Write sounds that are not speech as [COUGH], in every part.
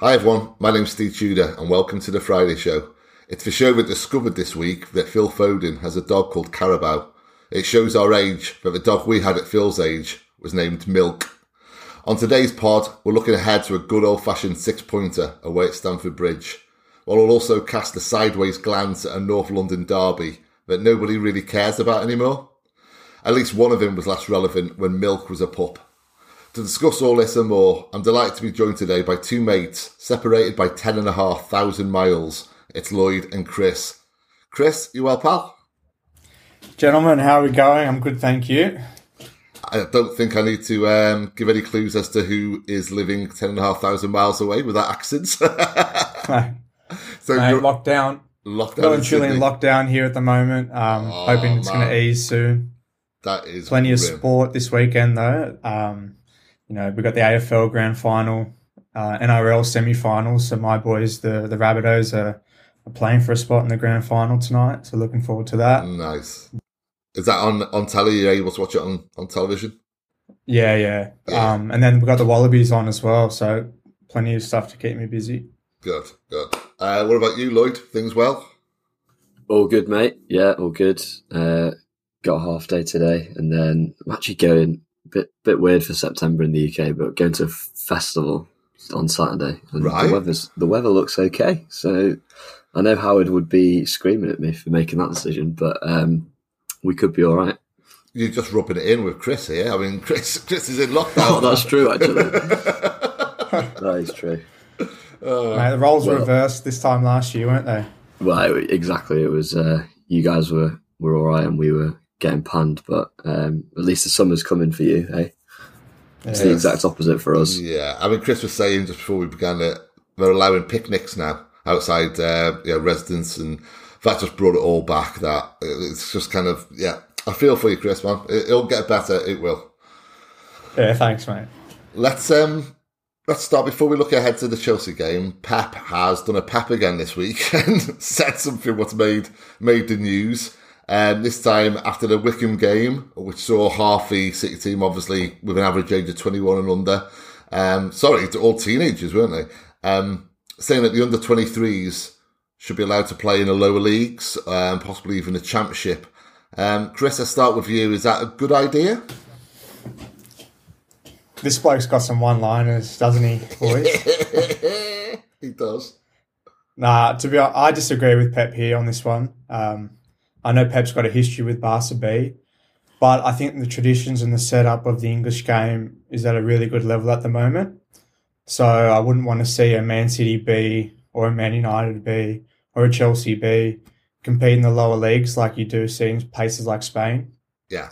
Hi everyone, my name's Steve Tudor and welcome to the Friday Show. It's the show that discovered this week that Phil Foden has a dog called Carabao. It shows our age, but the dog we had at Phil's age was named Milk. On today's pod, we're looking ahead to a good old fashioned six pointer away at Stamford Bridge. While we'll also cast a sideways glance at a North London derby that nobody really cares about anymore. At least one of them was last relevant when Milk was a pup. To discuss all this and more, I'm delighted to be joined today by two mates separated by 10,500 miles. It's Lloyd and Chris. Chris, you well, pal? Gentlemen, how are we going? I'm good, thank you. I don't think I need to um, give any clues as to who is living 10,500 miles away with that accent. [LAUGHS] so Mate, lockdown. Lockdown. Well and truly in lockdown here at the moment. Um, Oh, hoping it's going to ease soon. That is Plenty of sport this weekend, though. Um, you know, we've got the AFL Grand Final, uh, NRL semi-finals. So my boys, the the Rabbitohs, are, are playing for a spot in the Grand Final tonight. So looking forward to that. Nice. Is that on on telly? You're able to watch it on, on television? Yeah, yeah. Yeah. Um, and then we've got the Wallabies on as well. So plenty of stuff to keep me busy. Good, good. Uh, what about you, Lloyd? Things well? All good, mate. Yeah, all good. Uh, got a half day today, and then I'm actually going bit bit weird for September in the UK, but going to a festival on Saturday. And Right. The weather's the weather looks okay, so I know Howard would be screaming at me for making that decision, but um, we could be all right. You're just rubbing it in with Chris here. I mean, [LAUGHS] Chris Chris is in lockdown. Oh, that's true, actually. [LAUGHS] that is true. Mate, the roles were reversed this time last year, weren't they? Well, exactly. It was uh, you guys were were all right, and we were getting panned, but um, at least the summer's coming for you, hey? It's the exact opposite for us. Yeah, I mean, Chris was saying just before we began it, they're allowing picnics now outside uh, you know, residents, and that just brought it all back. That it's just kind of yeah. I feel for you, Chris, man. It, it'll get better. It will. Yeah, thanks, mate. Let's um let's start before we look ahead to the Chelsea game. Pep has done a Pep again this week and [LAUGHS] said something what's made made the news. Um, this time after the Wycombe game, which saw half the City team obviously with an average age of 21 and under. Um, sorry, to all teenagers, weren't they? Um, saying that the under 23s should be allowed to play in the lower leagues, um, possibly even the championship. Um, Chris, I start with you. Is that a good idea? This bloke's got some one-liners, doesn't he, boys? [LAUGHS] he does. nah, to be honest, I disagree with Pep here on this one. Um, I know Pep's got a history with Barca B, but I think the traditions and the setup of the English game is at a really good level at the moment. So I wouldn't want to see a Man City B or a Man United B or a Chelsea B compete in the lower leagues like you do see in places like Spain. Yeah.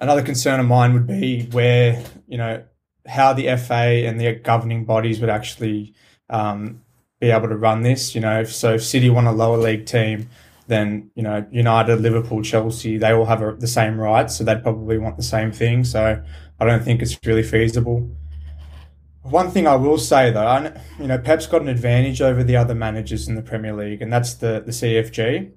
Another concern of mine would be where, you know, how the FA and the governing bodies would actually um, be able to run this. You know, if, so if City want a lower league team, then, you know, United, Liverpool, Chelsea, they all have a, the same rights. So they'd probably want the same thing. So I don't think it's really feasible. One thing I will say though, I, you know, Pep's got an advantage over the other managers in the Premier League, and that's the, the CFG.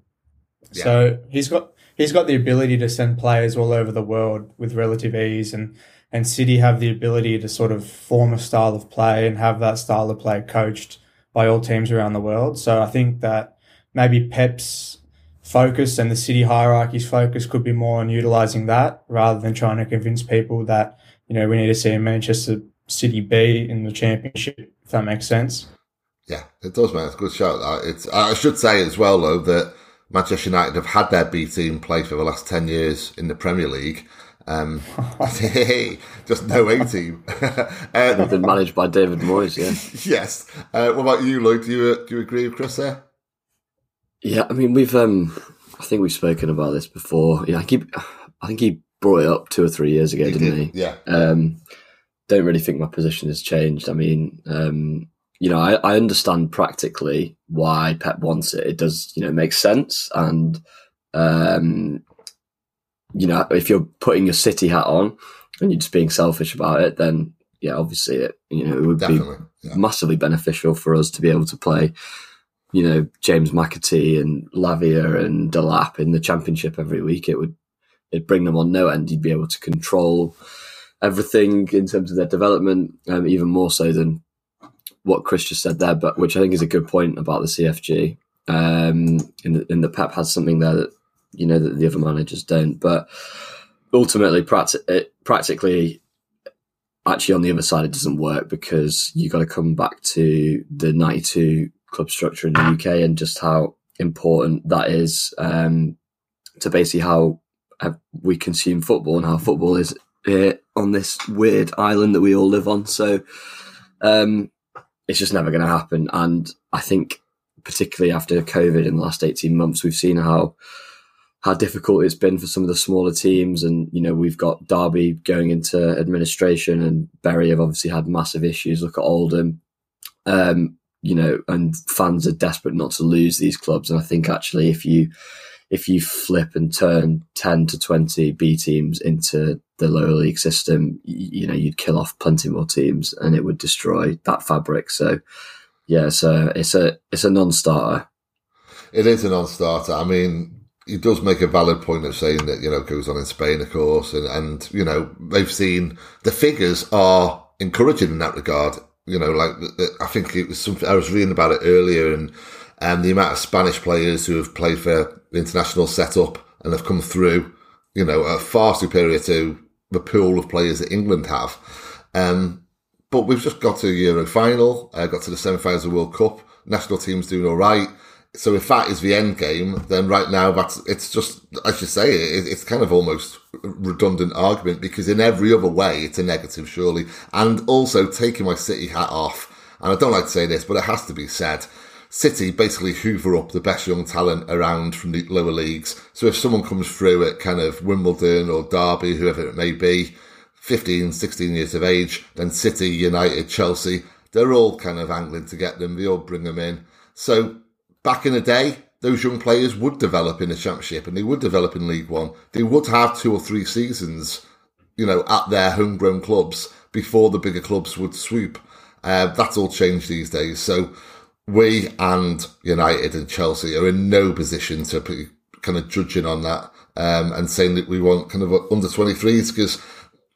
So he's got he's got the ability to send players all over the world with relative ease, and and City have the ability to sort of form a style of play and have that style of play coached by all teams around the world. So I think that maybe Pep's focus and the City hierarchy's focus could be more on utilizing that rather than trying to convince people that you know we need to see a Manchester City B in the championship. If that makes sense. Yeah, it does, man. It's a good shout. It's, I should say as well, though, that Manchester United have had their B team play for the last 10 years in the Premier League. Um, [LAUGHS] [LAUGHS] just no A team. uh, They've been managed by David Moyes, yeah. [LAUGHS] yes. Uh, what about you, Lloyd? Do you, uh, do you agree with Chris there? Yeah, I mean, we've, um, I think we've spoken about this before. Yeah, I keep, I think he brought it up two or three years ago, He didn't did, he? Yeah. Um, don't really think my position has changed. I mean, um, you know, I, I understand practically why Pep wants it. It does, you know, make sense. And, um, you know, if you're putting your City hat on and you're just being selfish about it, then yeah, obviously it, you know, it would be Yeah. massively beneficial for us to be able to play, you know, James McAtee and Lavia and Delap in the championship every week. It would it'd bring them on no end. You'd be able to control everything in terms of their development, um, even more so than what Chris just said there, but which I think is a good point about the CFG. Um, the, in the Pep has something there that you know that the other managers don't, but ultimately, practi- practically, actually on the other side, it doesn't work because you got to come back to the '92 club structure in the UK and just how important that is um, to basically how we consume football and how football is here on this weird island that we all live on. So um, it's just never going to happen. And I think, particularly after COVID in the last 18 months, we've seen how how difficult it's been for some of the smaller teams. And, you know, we've got Derby going into administration and Bury have obviously had massive issues. Look at Oldham. Um, you know, and fans are desperate not to lose these clubs. And I think actually, if you if you flip and turn ten to twenty B teams into the lower league system, you, you know, you'd kill off plenty more teams, and it would destroy that fabric. So, yeah, so it's a it's a non-starter. It is a non-starter. I mean, he does make a valid point of saying that you know goes on in Spain, of course, and and you know they've seen the figures are encouraging in that regard you know, like I think it was something I was reading about it earlier, and and the amount of Spanish players who have played for the international setup and have come through, you know, are far superior to the pool of players that England have. Um, but we've just got to a Euro final, uh, got to the semi-finals of the World Cup. National team's doing all right. So if that is the end game, then right now that's it's just as you say, it, it's kind of almost redundant argument because in every other way it's a negative, surely. And also taking my City hat off, and I don't like to say this, but it has to be said. City basically hoover up the best young talent around from the lower leagues. So if someone comes through at kind of Wimbledon or Derby, whoever it may be, 15, 16 years of age, then City, United, Chelsea, they're all kind of angling to get them. They all bring them in. So back in the day, those young players would develop in the championship and they would develop in League One. They would have two or three seasons, you know, at their homegrown clubs before the bigger clubs would swoop. Uh, that's all changed these days. So we and United and Chelsea are in no position to be kind of judging on that um, and saying that we want kind of under 23s because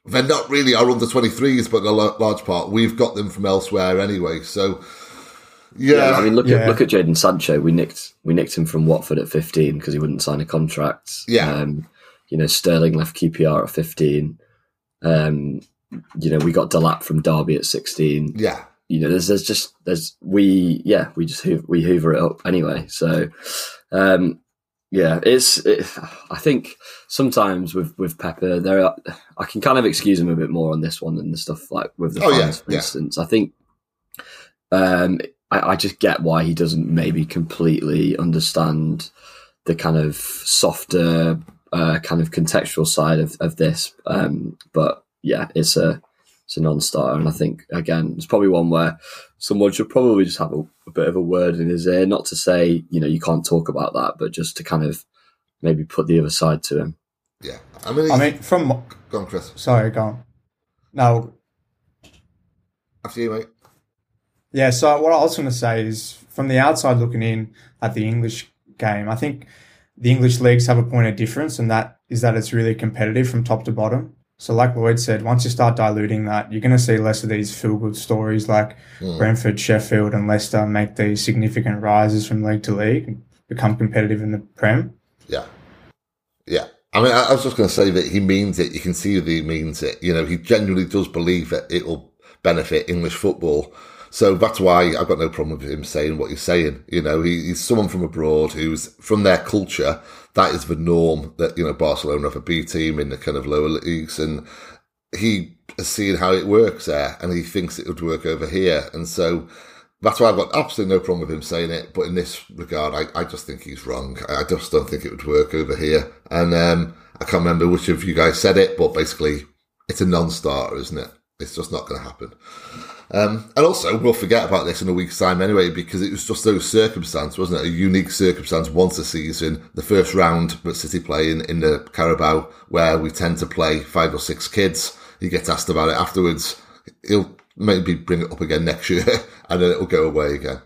they're not really our under 23s, but a large part we've got them from elsewhere anyway. So yeah. yeah. I mean, look yeah. at look at Jadon Sancho. We nicked we nicked him from Watford at 15 because he wouldn't sign a contract. Yeah. Um, you know, Sterling left QPR at 15. Um, you know, we got Delap from Derby at 16. Yeah. You know, there's there's just there's we yeah we just hoover, we hoover it up anyway. So, um, yeah, it's. It, I think sometimes with with Pepper, there are, I can kind of excuse him a bit more on this one than the stuff like with the oh, fans, yeah, for yeah. instance. I think um, I, I just get why he doesn't maybe completely understand the kind of softer, uh, kind of contextual side of, of this. Um, but yeah, it's a it's a non-starter, and I think again, it's probably one where someone should probably just have a, a, bit of a word in his ear, not to say you know you can't talk about that, but just to kind of maybe put the other side to him. Yeah, I mean, I mean, from go on, Chris. Sorry, go on. No, after you, mate. Yeah, so what I was going to say is from the outside looking in at the English game, I think the English leagues have a point of difference, and that is that it's really competitive from top to bottom. So, like Lloyd said, once you start diluting that, you're going to see less of these feel good stories like mm. Brentford, Sheffield, and Leicester make these significant rises from league to league and become competitive in the Prem. Yeah. Yeah. I mean, I was just going to say that he means it. You can see that he means it. You know, he genuinely does believe that it will benefit English football. So that's why I've got no problem with him saying what he's saying. You know, he, he's someone from abroad who's from their culture. That is the norm that, you know, Barcelona have a B team in the kind of lower leagues and he has seen how it works there and he thinks it would work over here. And so that's why I've got absolutely no problem with him saying it. But in this regard, I, I just think he's wrong. I just don't think it would work over here. And um, I can't remember which of you guys said it, but basically, it's a non starter, isn't it? It's just not going to happen. Um, and also, we'll forget about this in a week's time anyway, because it was just those circumstances, wasn't it? A unique circumstance once a season, the first round that City play in, in the Carabao, where we tend to play five or six kids. He gets asked about it afterwards. He'll maybe bring it up again next year, [LAUGHS] and then it'll go away again.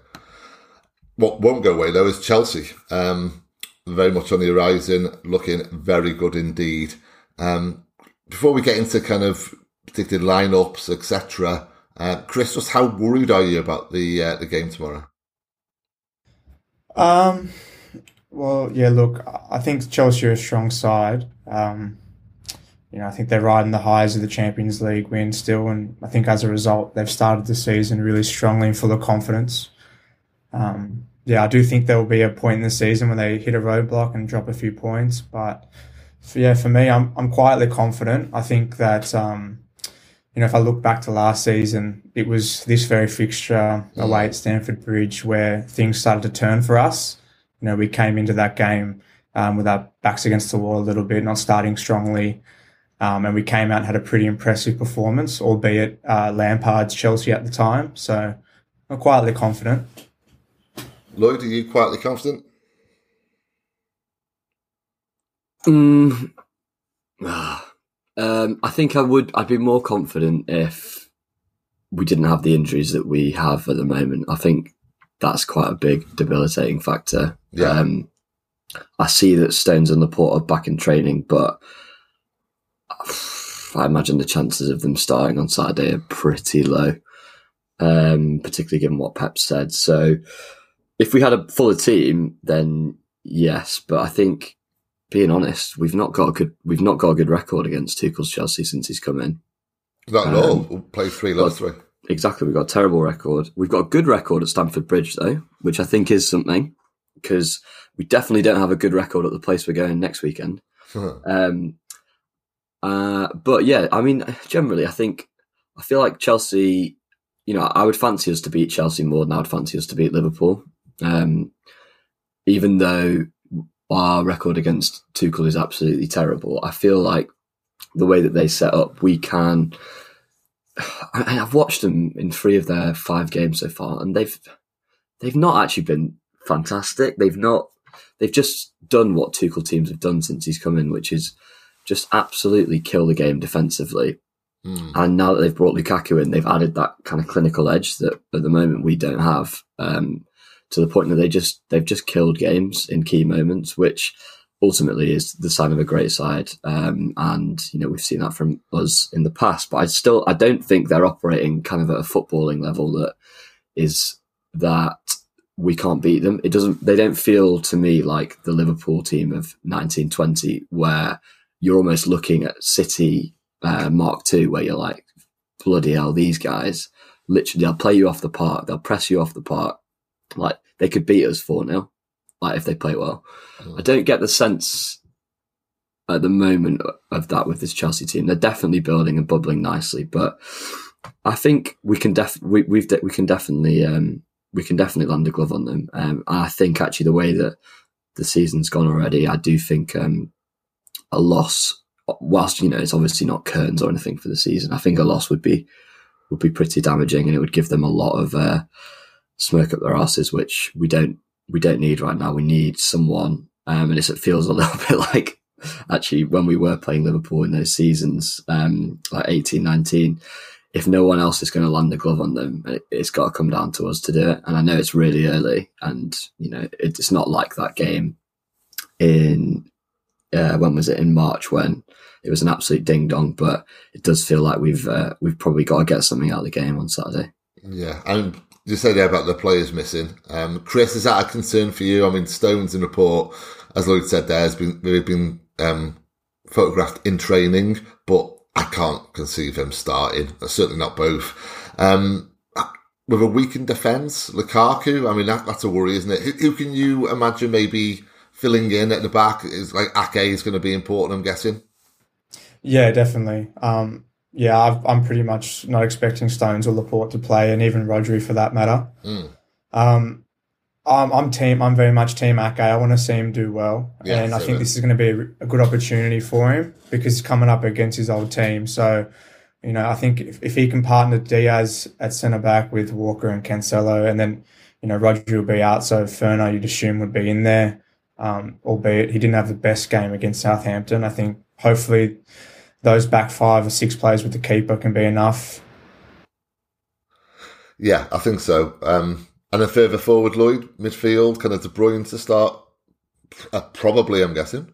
What won't go away though is Chelsea. Um, very much on the horizon, looking very good indeed. Um, before we get into kind of predicted lineups, etc., Uh, Chris, just how worried are you about the uh, the game tomorrow? Um, well, yeah. Look, I think Chelsea are a strong side. Um, you know, I think they're riding the highs of the Champions League win still, and I think as a result, they've started the season really strongly and full of confidence. Um, yeah, I do think there will be a point in the season when they hit a roadblock and drop a few points, but for, yeah, for me, I'm I'm quietly confident. I think that um, you know, if I look back to last season, it was this very fixture away at Stamford Bridge where things started to turn for us. You know, we came into that game um, with our backs against the wall a little bit, not starting strongly. Um, and we came out and had a pretty impressive performance, albeit uh, Lampard's Chelsea at the time. So I'm quietly confident. Lloyd, are you quietly confident? Mm. Um, I think I would. I'd be more confident if we didn't have the injuries that we have at the moment. I think that's quite a big debilitating factor. Yeah. Um, I see that Stones and Laporte are back in training, but I imagine the chances of them starting on Saturday are pretty low, um, particularly given what Pep said. So, if we had a fuller team, then yes, but I think being honest, we've not got a good we've not got a good record against Tuchel's Chelsea since he's come in. Not at Um, all. We'll play three, lost three. Exactly, we've got a terrible record. We've got a good record at Stamford Bridge though, which I think is something because we definitely don't have a good record at the place we're going next weekend. [LAUGHS] Um, uh, but yeah, I mean, generally, I think I feel like Chelsea. You know, I would fancy us to beat Chelsea more than I would fancy us to beat Liverpool. Um, even though our record against Tuchel is absolutely terrible, I feel like the way that they set up, we can. I, I've watched them in three of their five games so far, and they've they've not actually been fantastic. They've not. They've just done what Tuchel teams have done since he's come in, which is just absolutely kill the game defensively. Hmm. And now that they've brought Lukaku in, they've added that kind of clinical edge that at the moment we don't have. Um, to the point that they just they've just killed games in key moments, which ultimately is the sign of a great side. Um, and you know we've seen that from us in the past, but I still I don't think they're operating kind of at a footballing level that is that we can't beat them. It doesn't. They don't feel to me like the Liverpool team of 1920, where you're almost looking at City uh, Mark II, where you're like, bloody hell, these guys literally they'll play you off the park, they'll press you off the park, like they could beat us four 0 like if they play well. I don't get the sense at the moment of that with this Chelsea team. They're definitely building and bubbling nicely, but I think we can def we, we've de- we can definitely um, we can definitely land a glove on them. Um, and I think actually the way that the season's gone already, I do think um, a loss, whilst you know it's obviously not curtains or anything for the season, I think a loss would be would be pretty damaging, and it would give them a lot of uh, smoke up their asses, which we don't we don't need right now. We need someone, um, and it feels a [LAUGHS] little bit like actually when we were playing Liverpool in those seasons, um, like 18, 19, if no one else is going to land the glove on them, it, it's got to come down to us to do it. And I know it's really early, and you know it, it's not like that game in uh, when was it in March when it was an absolute ding dong, but it does feel like we've uh, we've probably got to get something out of the game on Saturday. Yeah, and you said there about the players missing. Um, Chris, is that a concern for you? I mean, Stones in Laporte, as Lloyd said, there has been they've been um, photographed in training, but I can't conceive him starting. Certainly not both. Um, with a weakened defence, Lukaku, I mean, that, that's a worry, isn't it? Who, who, can you imagine maybe filling in at the back? Is like Ake is going to be important, I'm guessing. Yeah, definitely. Um, yeah, i am pretty much not expecting Stones or Laporte to play, and even Rodri for that matter. Mm. Um, I'm, I'm team. I'm very much team Ake. I want to see him do well, Yeah, and I think that- this is going to be a, a good opportunity for him because he's coming up against his old team. So, you know, I think if, if he can partner Diaz at centre back with Walker and Cancelo, and then you know Rodri will be out, so Ferner you'd assume would be in there. Um, albeit he didn't have the best game against Southampton. I think hopefully those back five or six players with the keeper can be enough. Yeah, I think so. Um, and then further forward, Lloyd, midfield, kind of De Bruyne to start. Uh, probably, I'm guessing.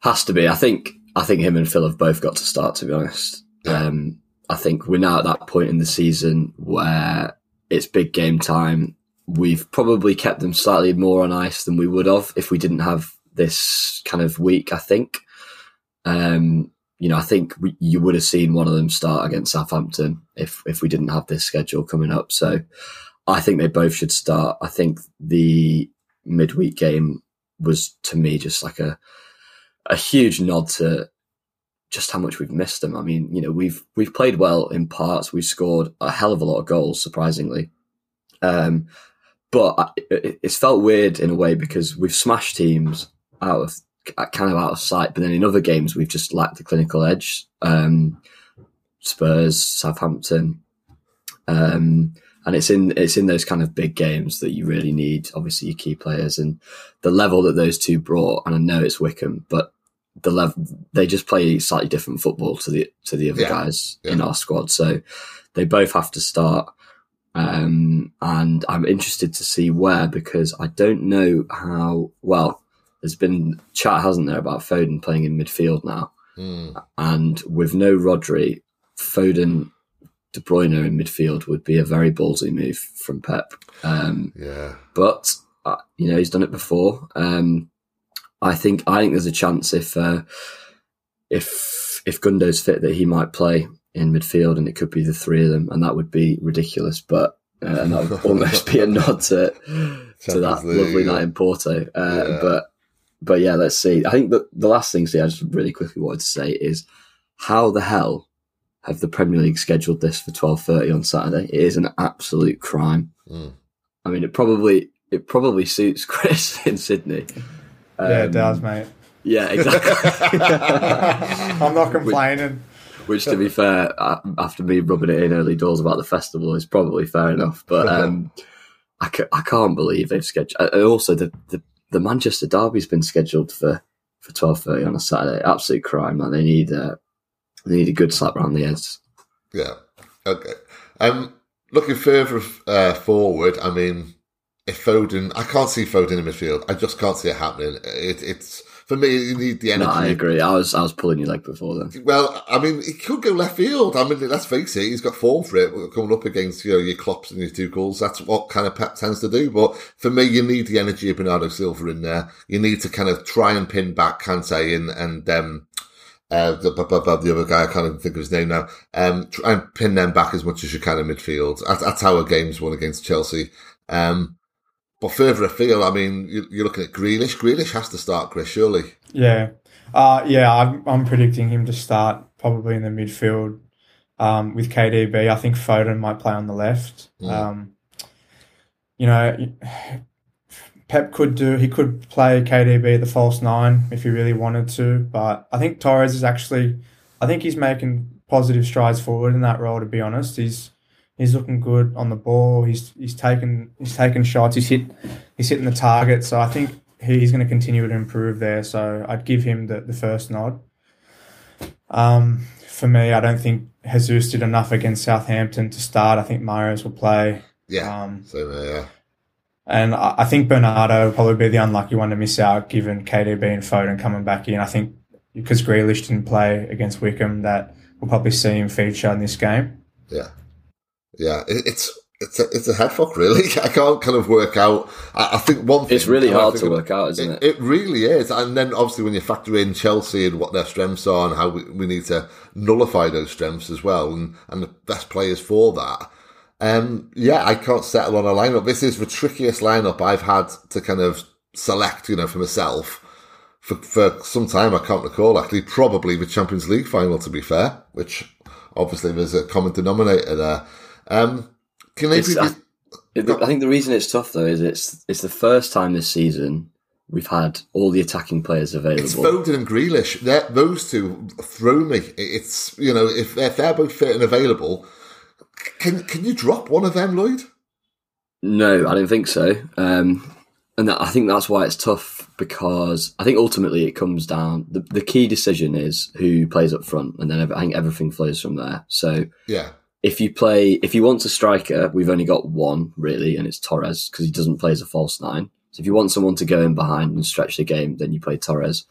Has to be. I think. I think him and Phil have both got to start. To be honest, um, I think we're now at that point in the season where it's big game time. We've probably kept them slightly more on ice than we would have if we didn't have this kind of week. I think. Um, you know, I think we, you would have seen one of them start against Southampton if if we didn't have this schedule coming up. So, I think they both should start. I think the midweek game was to me just like a a huge nod to just how much we've missed them. I mean, you know, we've we've played well in parts. We've scored a hell of a lot of goals, surprisingly. Um, but it's felt weird in a way because we've smashed teams out of kind of out of sight. But then in other games, we've just lacked the clinical edge. Um, Spurs, Southampton, um, and it's in it's in those kind of big games that you really need obviously your key players and the level that those two brought. And I know it's Wycombe, but the level they just play slightly different football to the to the other yeah. guys yeah. in our squad. So they both have to start. Um, and I'm interested to see where because I don't know how well there's been chat, hasn't there, about Foden playing in midfield now. Mm. And with no Rodri, Foden De Bruyne in midfield would be a very ballsy move from Pep. Um, yeah. But uh, you know he's done it before. Um, I think I think there's a chance if uh, if if Gundo's fit that he might play in midfield, and it could be the three of them, and that would be ridiculous. But uh, and that would almost be a nod to [LAUGHS] to that League, lovely night in Porto. Uh, yeah. But but yeah, let's see. I think that the last thing, see, I just really quickly wanted to say is how the hell have the Premier League scheduled this for twelve thirty on Saturday? It is an absolute crime. Mm. I mean, it probably it probably suits [LAUGHS] Chris in Sydney. Um, yeah, it um, does, mate. Yeah, exactly. [LAUGHS] I'm not complaining. Which, which, to be fair, after me rubbing it in early doors about the festival, is probably fair enough. But [LAUGHS] um, I, ca- I can't believe they've scheduled. And also, the, the, the Manchester Derby's been scheduled for for twelve thirty on a Saturday. Absolute crime. Like they need uh, they need a good slap around the edge. Yeah. Okay. Um, looking further uh, forward, I mean, if Foden, I can't see Foden in midfield. I just can't see it happening. It, it's for me. You need the energy. No, I agree. I was I was pulling your leg before then. Well, I mean, he could go left field. I mean, let's face it, he's got form for it. Coming up against you know your Klopps and your Tuchels, that's what kind of Pep tends to do. But for me, you need the energy of Bernardo Silva in there. You need to kind of try and pin back Kante and and um, uh, the, the, other guy, I can't even think of his name now. Um, try and pin them back as much as you can in midfield. That's, that's how a game's won against Chelsea. Um, but further afield, I mean, you're looking at Grealish. Grealish has to start, Chris, surely. Yeah. Uh, yeah, I'm, I'm predicting him to start probably in the midfield um, with KDB. I think Foden might play on the left. Mm. Um, you know, Pep could do, he could play KDB the false nine if he really wanted to, but I think Torres is actually, I think he's making positive strides forward in that role, to be honest. He's, He's looking good on the ball. He's he's taken he's taken shots. He's hit he's hitting the target. So I think he's going to continue to improve there. So I'd give him the, the first nod. Um, for me, I don't think Jesus did enough against Southampton to start. I think Mahrez will play. Yeah. Um, so yeah. And I think Bernardo will probably be the unlucky one to miss out, given KDB and Foden coming back in. I think because Grealish didn't play against Wycombe, that we'll probably see him feature in this game. Yeah. Yeah, it, it's it's a, it's a head fuck, really. [LAUGHS] I can't kind of work out. I, I think one thing. It's really hard to work out, isn't it, it, it? really is. And then obviously when you factor in Chelsea and what their strengths are and how we, we need to nullify those strengths as well and, and the best players for that. Um, yeah, I can't settle on a lineup. This is the trickiest lineup I've had to kind of select, you know, for myself for, for some time. I can't recall actually, probably the Champions League final to be fair, which obviously there's a common denominator there. Um, can they be, I, I think the reason it's tough though is it's it's the first time this season we've had all the attacking players available. It's Foden and Grealish. They're, those two throw me. It's you know if they're, if they're both fit and available, can can you drop one of them, Lloyd? No, I don't think so. Um, and that, I think that's why it's tough because I think ultimately it comes down. The, the key decision is who plays up front, and then I think everything flows from there. So yeah, if you play, if you want a striker, we've only got one really, and it's Torres because he doesn't play as a false nine. So if you want someone to go in behind and stretch the game, then you play Torres.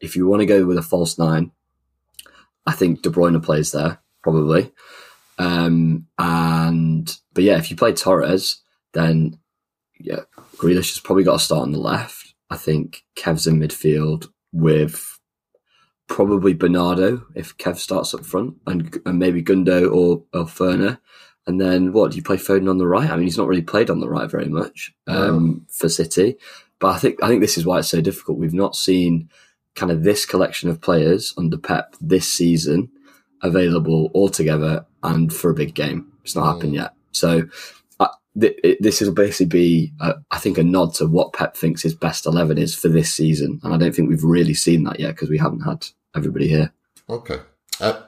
If you want to go with a false nine, I think De Bruyne plays there probably. Um, and but yeah, if you play Torres, then yeah, Grealish has probably got to start on the left. I think Kev's in midfield with probably Bernardo if Kev starts up front, and, and maybe Gundo or or Ferner. And then what do you play Foden on the right? I mean, he's not really played on the right very much um, for City, but I think I think this is why it's so difficult. We've not seen kind of this collection of players under Pep this season available all together and for a big game. It's not mm. happened yet. So th- it, this will basically be, uh, I think, a nod to what Pep thinks his best 11 is for this season. And I don't think we've really seen that yet because we haven't had everybody here. Okay. Uh,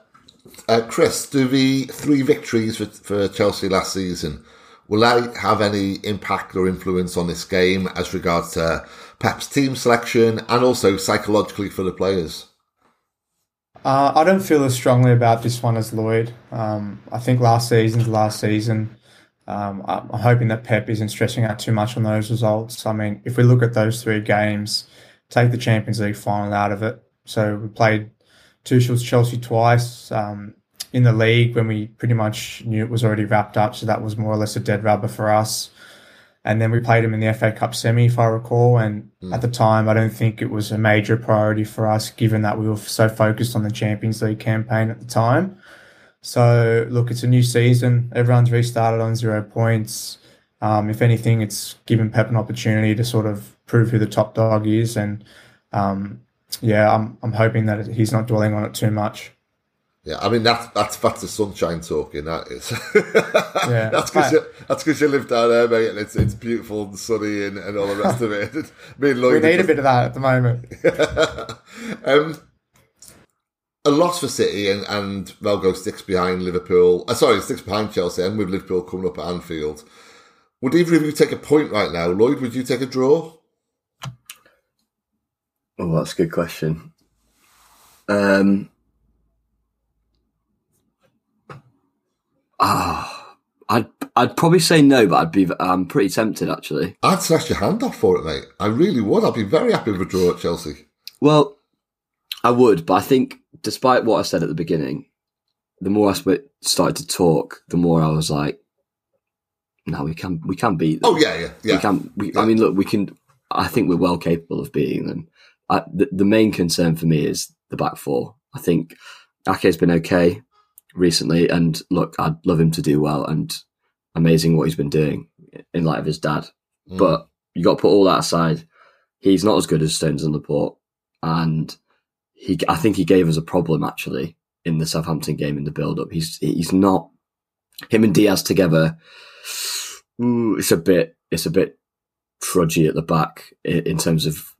uh, Chris, do the three victories for, for Chelsea last season, will they have any impact or influence on this game as regards to Pep's team selection and also psychologically for the players? Uh, I don't feel as strongly about this one as Lloyd. Um, I think last season's last season. Um, I'm hoping that Pep isn't stressing out too much on those results. I mean, if we look at those three games, take the Champions League final out of it. So we played Tuchel's Chelsea twice um, in the league when we pretty much knew it was already wrapped up. So that was more or less a dead rubber for us. And then we played him in the FA Cup semi, if I recall. And mm. at the time, I don't think it was a major priority for us, given that we were so focused on the Champions League campaign at the time. So, look, it's a new season. Everyone's restarted on zero points. Um, if anything, it's given Pep an opportunity to sort of prove who the top dog is. And um, yeah, I'm, I'm hoping that he's not dwelling on it too much. Yeah, I mean that's that's that's the sunshine talking. That is. [LAUGHS] yeah, that's because you, that's because you live down there, mate, and it's it's beautiful and sunny and, and all the rest of it. [LAUGHS] we need a bit of that at the moment. [LAUGHS] um, a loss for City and and Melgo sticks behind Liverpool. Uh, sorry, sticks behind Chelsea, and with Liverpool coming up at Anfield. Would either of you take a point right now, Lloyd? Would you take a draw? Oh, that's a good question. Um, Ah, I'd I'd probably say no, but I'd be I'm pretty tempted actually. I'd slash your hand off for it, mate. I really would. I'd be very happy with a draw at Chelsea. Well, I would, but I think despite what I said at the beginning, the more I started to talk, the more I was like, "No, we can we can beat them. Oh yeah, yeah, yeah. We can. We, yeah. I mean, look, we can. I think we're well capable of beating them. I, the, the main concern for me is the back four. I think Ake's been okay recently, and look, I'd love him to do well and amazing what he's been doing in light of his dad. Mm. But you got to put all that aside. He's not as good as Stones and Laporte, and he, I think he gave us a problem actually in the Southampton game in the build-up. He's he's not him and Diaz together. Ooh, it's a bit it's a bit trudgy at the back in, in terms of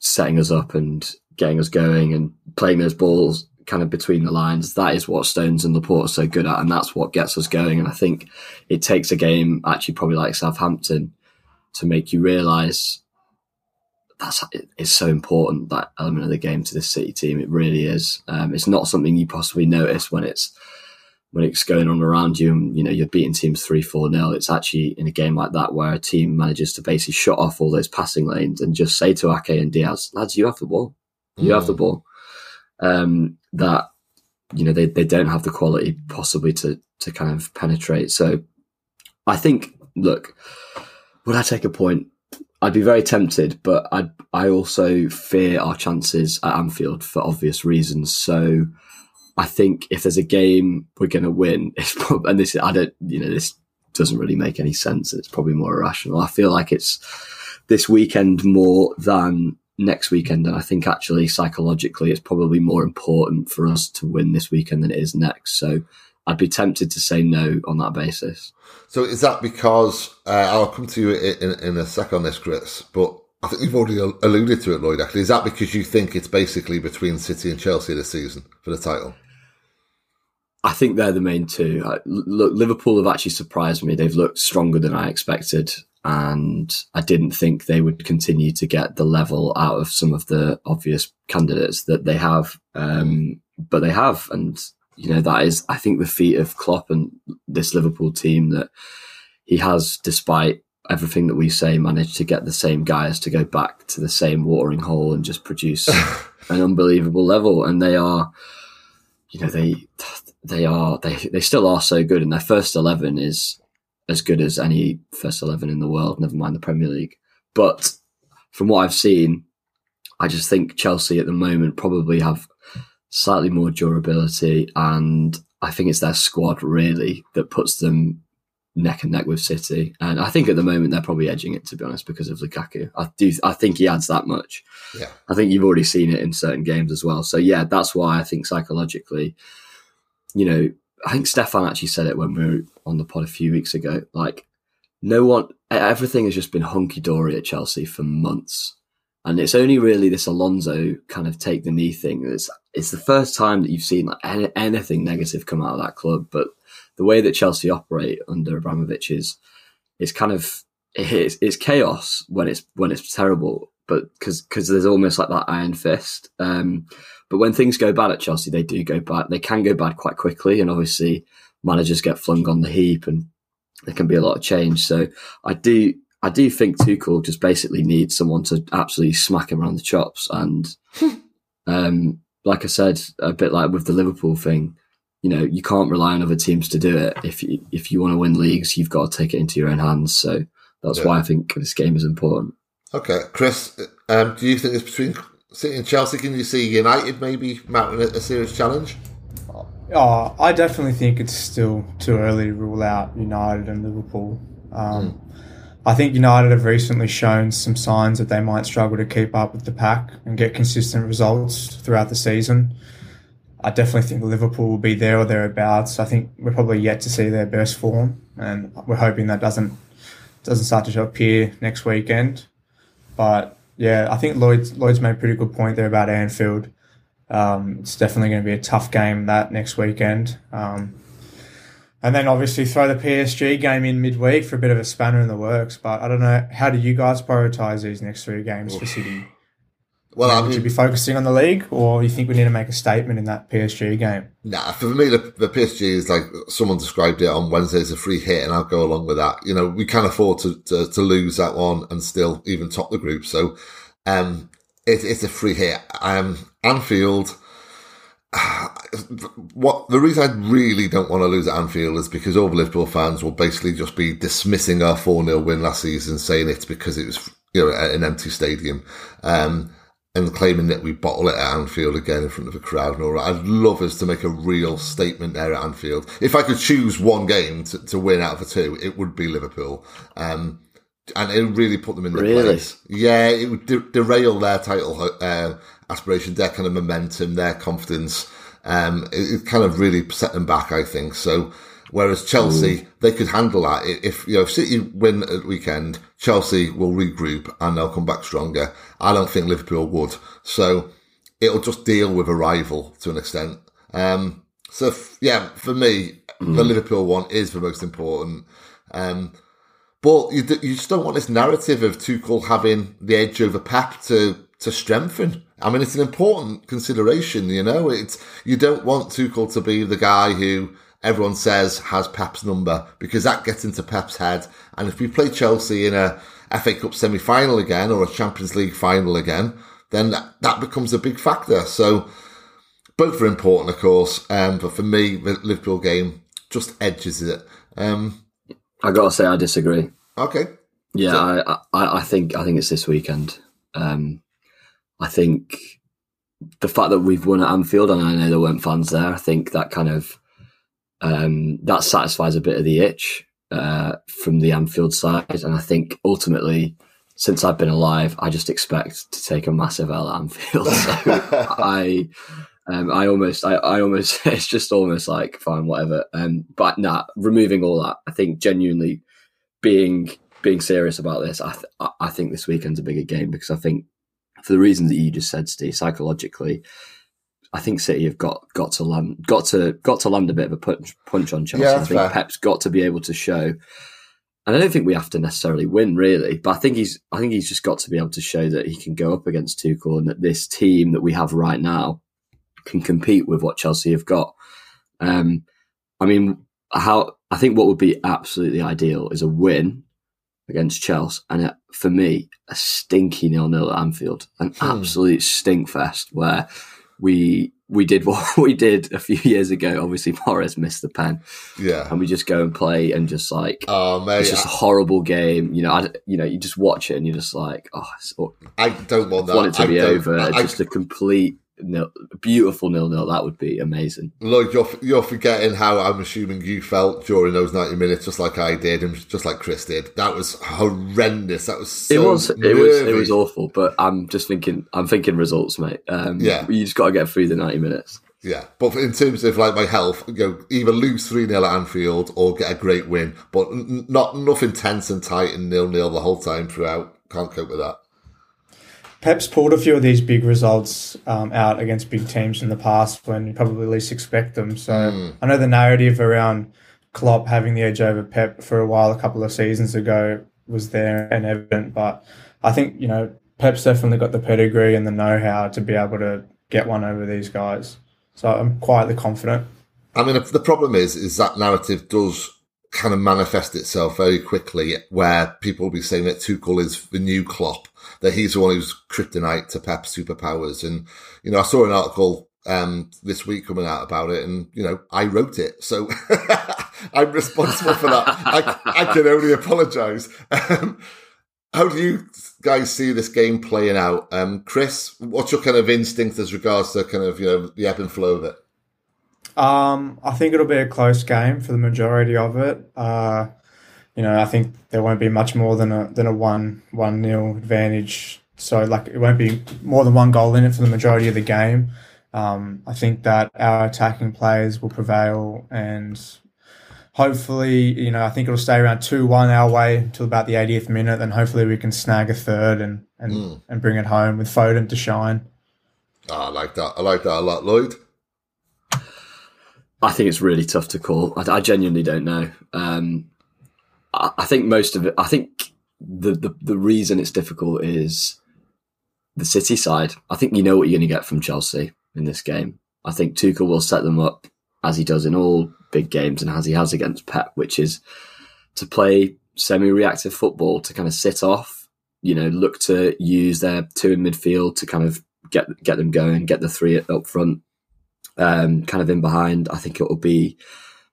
setting us up and getting us going and playing those balls kind of between the lines. That is what Stones and Laporte are so good at, and that's what gets us going. And I think it takes a game, actually, probably like Southampton, to make you realise that's it's so important that element of the game to this City team. It really is. Um, it's not something you possibly notice when it's when it's going on around you and you know you're beating teams three four nil. It's actually in a game like that where a team manages to basically shut off all those passing lanes and just say to Ake and Diaz, lads, you have the ball, you mm. have the mm. ball um, that you know they, they don't have the quality possibly to to kind of penetrate. So I think, look, would I take a point? I'd be very tempted, but I I also fear our chances at Anfield for obvious reasons. So I think if there's a game we're going to win, [LAUGHS] it's probably, and this I don't you know this doesn't really make any sense. It's probably more irrational. I feel like it's this weekend more than next weekend. And I think actually psychologically, it's probably more important for us to win this weekend than it is next. So I'd be tempted to say no on that basis. So is that because uh, I'll come to you in, in a sec on this, Chris, but I think you've already alluded to it, Lloyd. Actually, is that because you think it's basically between City and Chelsea this season for the title? I think they're the main two. Look, Liverpool have actually surprised me. They've looked stronger than I expected and I didn't think they would continue to get the level out of some of the obvious candidates that they have. Um, but they have, and you know that is, I think, the feat of Klopp and this Liverpool team that he has, despite everything that we say, managed to get the same guys to go back to the same watering hole and just produce [LAUGHS] an unbelievable level. And they are, you know, they they are they they still are so good, and their first eleven is as good as any first eleven in the world. Never mind the Premier League. But from what I've seen, I just think Chelsea at the moment probably have slightly more durability, and I think it's their squad really that puts them neck and neck with City. And I think at the moment they're probably edging it to be honest because of Lukaku. I do I think he adds that much. Yeah. I think you've already seen it in certain games as well. So yeah, that's why I think psychologically, you know, I think Stefan actually said it when we were on the pod a few weeks ago. Like no one everything has just been hunky dory at Chelsea for months. And it's only really this Alonso kind of take the knee thing. It's, it's the first time that you've seen like any, anything negative come out of that club. But the way that Chelsea operate under Abramovich is, is kind of it's, it's chaos when it's when it's terrible. But because because there's almost like that iron fist. Um, but when things go bad at Chelsea, they do go bad. They can go bad quite quickly, and obviously managers get flung on the heap, and there can be a lot of change. So I do I do think Tuchel just basically needs someone to absolutely smack him around the chops. And [LAUGHS] um, like I said, a bit like with the Liverpool thing, you know, you can't rely on other teams to do it. If you, if you want to win leagues, you've got to take it into your own hands. So that's yeah. why I think this game is important. Okay, Chris, um, do you think it's between City and Chelsea? Can you see United maybe mounting a, a serious challenge? Oh, I definitely think it's still too early to rule out United and Liverpool. Um, mm. I think United have recently shown some signs that they might struggle to keep up with the pack and get consistent results throughout the season. I definitely think Liverpool will be there or thereabouts. I think we're probably yet to see their best form, and we're hoping that doesn't doesn't start to appear next weekend. But yeah, I think Lloyd's Lloyd's made a pretty good point there about Anfield. Um, it's definitely going to be a tough game that next weekend. Um, and then obviously throw the PSG game in midweek for a bit of a spanner in the works. But I don't know. How do you guys prioritize these next three games for City? Well, I mean, would you be focusing on the league, or you think we need to make a statement in that PSG game? Nah, for me, the, the PSG is like someone described it on Wednesday as a free hit, and I'll go along with that. You know, we can't afford to, to, to lose that one and still even top the group. So, um, it, it's a free hit. Um, Anfield [SIGHS] what the reason I really don't want to lose at Anfield is because all the Liverpool fans will basically just be dismissing our 4 0 win last season, saying it's because it was you know an empty stadium, um, and claiming that we bottle it at Anfield again in front of a crowd and. I'd love us to make a real statement there at Anfield. If I could choose one game to, to win out of the two, it would be Liverpool. Um, and it really put them in the really? place. Yeah, it would de- derail their title uh, aspiration, their kind of momentum, their confidence. Um, it, it, kind of really set them back, I think. So, whereas Chelsea, mm. they could handle that. If, you know, if City win at weekend, Chelsea will regroup and they'll come back stronger. I don't think Liverpool would. So, it'll just deal with a rival to an extent. Um, so, f- yeah, for me, mm. the Liverpool one is the most important. Um, but you, you just don't want this narrative of Tuchel having the edge over Pep to to strengthen. I mean, it's an important consideration, you know. It's you don't want Tuchel to be the guy who everyone says has Pep's number because that gets into Pep's head. And if we play Chelsea in a FA Cup semi final again or a Champions League final again, then that, that becomes a big factor. So both are important, of course. Um, but for me, the Liverpool game just edges it. Um, I gotta say, I disagree. Okay. Yeah, so, I, I, think I think it's this weekend. Um, I think the fact that we've won at Anfield, and I know there weren't fans there, I think that kind of um, that satisfies a bit of the itch uh, from the Anfield side, and I think ultimately, since I've been alive, I just expect to take a massive L at Anfield. [LAUGHS] So [LAUGHS] I. Um, I almost, I, I almost, [LAUGHS] it's just almost like fine, whatever. Um, but nah, removing all that, I think genuinely being being serious about this, I th- I think this weekend's a bigger game because I think for the reasons that you just said, Steve, psychologically, I think City have got got to land got to got to land a bit of a punch, punch on Chelsea. Yeah, I think fair. Pep's got to be able to show, and I don't think we have to necessarily win really, but I think he's I think he's just got to be able to show that he can go up against Tuchel and that this team that we have right now can compete with what Chelsea have got. Um, I mean, how I think what would be absolutely ideal is a win against Chelsea, and it, for me, a stinky nil nil at Anfield, an hmm. absolute stink fest where we we did [LAUGHS] what we did a few years ago. Obviously, Mahrez missed the pen. Yeah, and we just go and play and just like, oh mate, it's just a horrible game. You know, I, you know, you just watch it and you're just like, oh, I don't want that. Want it to I be over. I, just a complete nil, beautiful nil nil. That would be amazing. Lloyd, you're you're forgetting how I'm assuming you felt during those 90 minutes, just like I did, and just like Chris did. That was horrendous. That was so it was nervy. it was it was awful. But I'm just thinking I'm thinking results, mate. Um, yeah, you just got to get through the 90 minutes. Yeah, but in terms of like my health, you know, either lose three 0 at Anfield or get a great win, but n- not nothing tense and tight and nil nil the whole time throughout. Can't cope with that. Pep's pulled a few of these big results um, out against big teams in the past when you probably least expect them. So mm. I know the narrative around Klopp having the edge over Pep for a while, a couple of seasons ago, was there and evident. But I think you know Pep's definitely got the pedigree and the know-how to be able to get one over these guys. So I'm quietly confident. I mean, the problem is, is that narrative does kind of manifest itself very quickly, where people will be saying that Tuchel is the new Klopp, that he's the one who's kryptonite to Pep's superpowers. And you know, I saw an article um, this week coming out about it, and you know, I wrote it, so [LAUGHS] I'm responsible for that. I, I can only apologise. Um, how do you guys see this game playing out? Um, Chris, what's your kind of instinct as regards to kind of you know the ebb and flow of it? Um, I think it'll be a close game for the majority of it. Uh, you know, I think there won't be much more than a than a one one nil advantage. So like it won't be more than one goal in it for the majority of the game. Um, I think that our attacking players will prevail and hopefully, you know, I think it'll stay around 2 1 our way until about the 80th minute. Then hopefully we can snag a third and, and, mm. and bring it home with Foden to shine. Oh, I like that. I like that a lot. Lloyd? I think it's really tough to call. I, I genuinely don't know. Um, I, think most of it, I think the, the, the reason it's difficult is the City side. I think you know what you're going to get from Chelsea in this game. I think Tuchel will set them up as he does in all big games and as he has against Pep, which is to play semi-reactive football to kind of sit off, you know, look to use their two in midfield to kind of get get them going, get the three up front, um, kind of in behind. I think it will be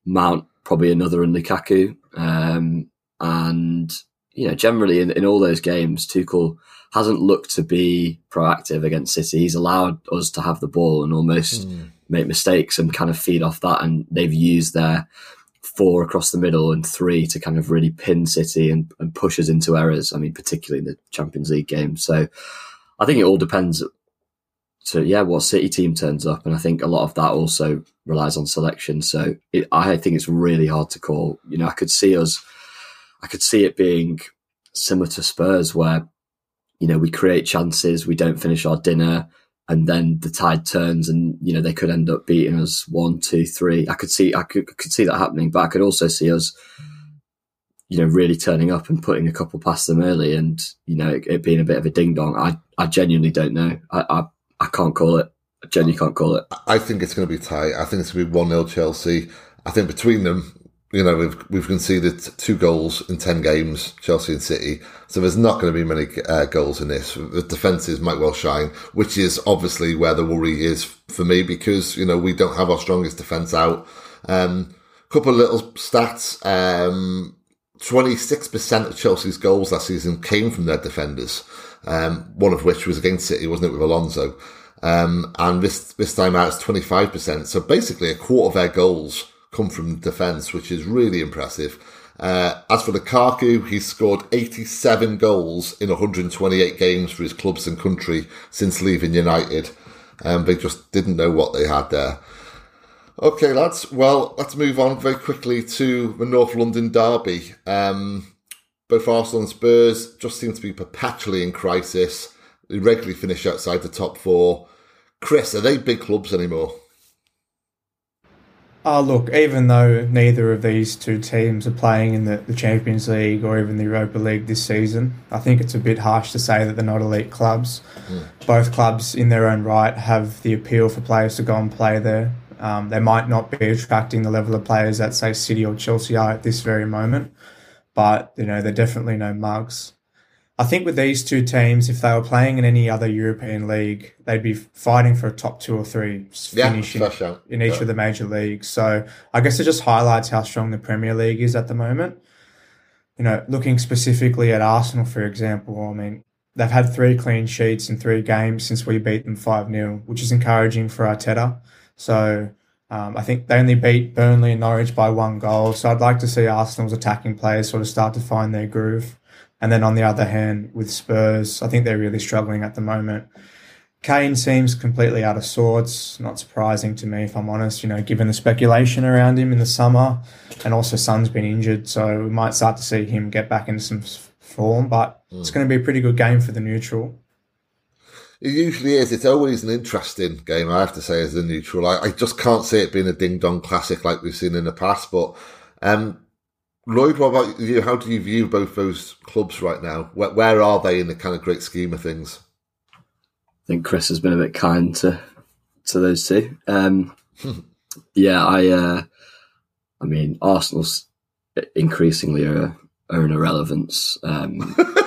Mount, probably another and Lukaku, um, and you know, generally in, in all those games, Tuchel hasn't looked to be proactive against City. He's allowed us to have the ball and almost mm. make mistakes and kind of feed off that. And they've used their four across the middle and three to kind of really pin City and, and push us into errors. I mean, particularly in the Champions League game. So I think it all depends to yeah what City team turns up, and I think a lot of that also relies on selection. So it, I think it's really hard to call. You know, I could see us, I could see it being similar to Spurs, where you know, we create chances, we don't finish our dinner, and then the tide turns, and you know they could end up beating us one, two, three. I could see, I could, could see that happening, but I could also see us, you know, really turning up and putting a couple past them early, and you know, it, it being a bit of a ding dong. I, I genuinely don't know. I, I, I can't call it. I genuinely can't call it. I think it's going to be tight. I think it's going to be one 0 Chelsea. I think between them, you know, we've we've conceded two goals in ten games, Chelsea and City. So there's not going to be many uh, goals in this. The defences might well shine, which is obviously where the worry is for me because you know we don't have our strongest defence out. Um, couple of little stats. Um, 26% of Chelsea's goals last season came from their defenders. Um, one of which was against City, wasn't it, with Alonso? Um, and this this time out it's 25%. So basically a quarter of their goals come from defence, which is really impressive. Uh, as for Lukaku, he's scored 87 goals in 128 games for his clubs and country since leaving United. Um, they just didn't know what they had there. Okay, lads. Well, let's move on very quickly to the North London derby. Um, both Arsenal and Spurs just seem to be perpetually in crisis. They regularly finish outside the top four. Chris, are they big clubs anymore? Oh, look, even though neither of these two teams are playing in the, the Champions League or even the Europa League this season, I think it's a bit harsh to say that they're not elite clubs. Mm. Both clubs, in their own right, have the appeal for players to go and play there. Um, they might not be attracting the level of players that, say, City or Chelsea are at this very moment, but, you know, they're definitely no mugs. I think with these two teams, if they were playing in any other European league, they'd be fighting for a top two or three Yeah, finish in, fair in each Yeah. of the major leagues. So I guess it just highlights how strong the Premier League is at the moment. You know, looking specifically at Arsenal, for example, I mean, they've had three clean sheets in three games since we beat them 5 0, which is encouraging for Arteta. So um, I think they only beat Burnley and Norwich by one goal. So I'd like to see Arsenal's attacking players sort of start to find their groove. And then on the other hand, with Spurs, I think they're really struggling at the moment. Kane seems completely out of sorts. Not surprising to me, if I'm honest. You know, given the speculation around him in the summer, and also Son's been injured, so we might start to see him get back into some form. But it's going to be a pretty good game for the neutral. It usually is. It's always an interesting game, I have to say, as a neutral. I, I just can't see it being a ding dong classic like we've seen in the past. But um, Lloyd, what about you? How do you view both those clubs right now? Where, where are they in the kind of great scheme of things? I think Chris has been a bit kind to to those two. Um, [LAUGHS] yeah, I uh, I mean Arsenal's increasingly are, are an irrelevance um, [LAUGHS]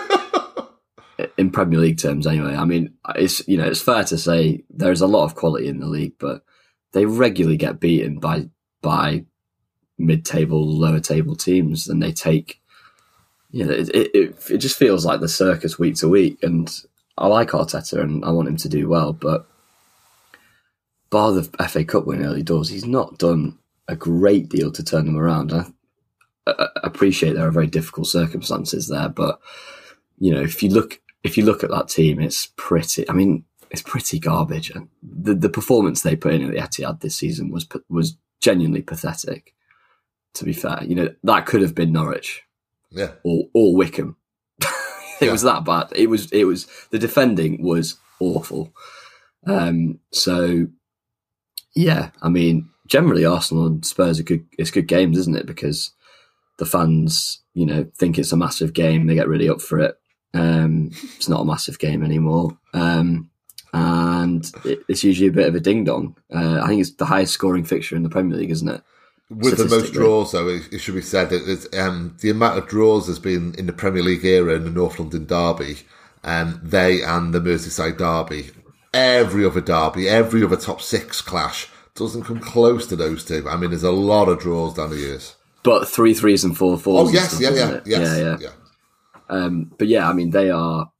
in Premier League terms. Anyway, I mean it's you know it's fair to say there's a lot of quality in the league, but they regularly get beaten by by mid table, lower table teams, and they take. You know, it, it, it, it just feels like the circus week to week, and I like Arteta and I want him to do well, but bar the FA Cup win early doors, he's not done a great deal to turn them around. I, I appreciate there are very difficult circumstances there, but you know, if you look if you look at that team, it's pretty. I mean, it's pretty garbage. And the the performance they put in at the Etihad this season was was genuinely pathetic. To be fair, you know that could have been Norwich Yeah. or or Wycombe. [LAUGHS] it Yeah. was that bad. It was it was the defending was awful. Um, so yeah, I mean, generally Arsenal and Spurs are good. It's good games, isn't it? Because the fans, you know, think it's a massive game. They get really up for it. Um, it's not a massive game anymore. Um, and it, it's usually a bit of a ding dong. Uh, I think it's the highest scoring fixture in the Premier League, isn't it? With the most draws, though, it, it should be said that it's, um, the amount of draws has been in the Premier League era in the North London derby, um, they and the Merseyside derby. Every other derby, every other top six clash doesn't come close to those two. I mean, there's a lot of draws down the years. But three threes and four fours. Oh yes, stuff, yeah, yeah, yes, yeah, yeah. yeah. Um, but yeah, I mean, they are,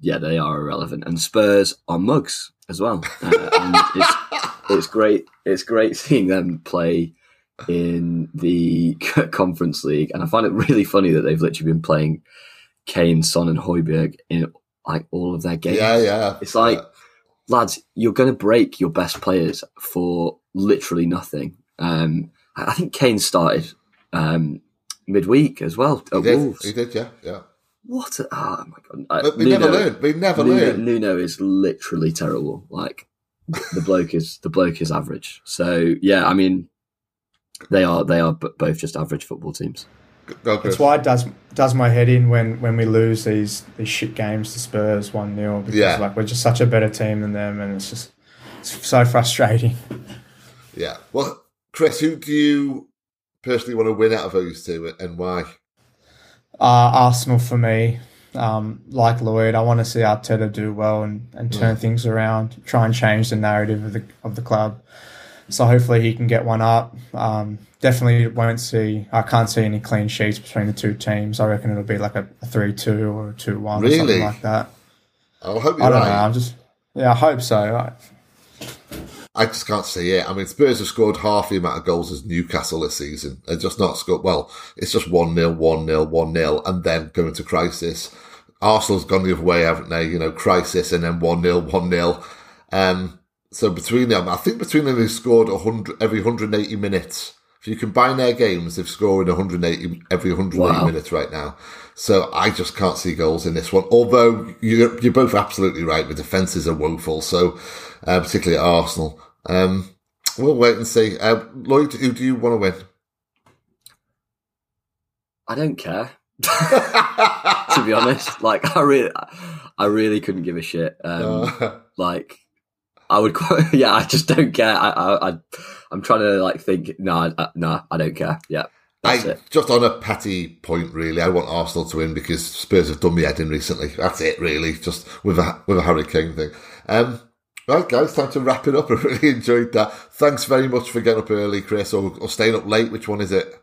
yeah, they are irrelevant, and Spurs are mugs as well. Uh, and it's, [LAUGHS] it's great. It's great seeing them play in the [LAUGHS] Conference League, and I find it really funny that they've literally been playing Kane, Son, and Højbjerg in like all of their games. Yeah, yeah. It's like, Yeah. lads, you're going to break your best players for literally nothing. Um, I I think Kane started um, midweek as well he did, Wolves. he did, yeah, yeah. What? A, oh my god! I, But we never learn. We never Nuno, learn. Nuno is literally terrible. Like the bloke is the bloke is average. So yeah, I mean, they are they are both just average football teams. Go, That's why it does does my head in when, when we lose these these shit games to Spurs one 0 because Yeah. like we're just such a better team than them, and it's just it's so frustrating. Yeah. Well, Chris, who do you personally want to win out of those two, and why? Uh, Arsenal for me, um, like Lloyd, I want to see Arteta do well and, and turn things around, try and change the narrative of the of the club. So hopefully he can get one up. Um, definitely won't see. I can't see any clean sheets between the two teams. I reckon it'll be like a, a three-two or a two-one or something like that. I hope I don't right. know. I'm just yeah. I hope so. I, I just can't see it. I mean, Spurs have scored half the amount of goals as Newcastle this season. They're just not scored. Well, it's just 1 0, 1 0, 1 0, and then going to crisis. Arsenal's gone the other way, haven't they? You know, crisis and then 1 0, 1 0. Um, so between them, I think between them, they've scored 100 every 180 minutes. If you combine their games, they've scored 180 every 180 Wow. minutes right now. So I just can't see goals in this one. Although you're, you're both absolutely right, the defences are woeful. So, uh, particularly at Arsenal. Um, we'll wait and see. Uh, Lloyd, who do you want to win? I don't care. [LAUGHS] to be honest, like I really, I really couldn't give a shit. Um, Uh, like I would, quite, [LAUGHS] yeah, I just don't care. I, I, I I'm trying to like think. No, I, no, I don't care. Yeah, I. Just on a petty point, really, I want Arsenal to win because Spurs have done me head in recently. That's it, really, just with a with a hurricane thing. Um, right, guys, time to wrap it up. [LAUGHS] I really enjoyed that. Thanks very much for getting up early, Chris, or, or staying up late. Which one is it?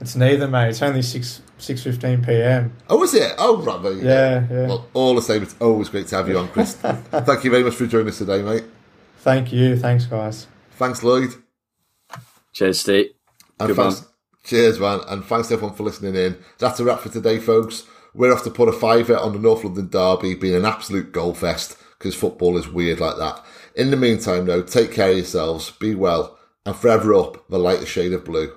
It's neither, mate. It's only six six fifteen p.m. Oh, is it? Oh, right, there. Yeah, yeah. Well, all the same, it's always great to have you on, Chris. [LAUGHS] Thank you very much for joining us today, mate. Thank you. Thanks, guys. Thanks, Lloyd. Cheers, Steve. And Good thanks, man. cheers, man. And thanks everyone for listening in. That's a wrap for today, folks. We're off to put a fiver on the North London Derby being an absolute goal fest because football is weird like that. In the meantime, though, take care of yourselves, be well, and forever up the lighter shade of blue.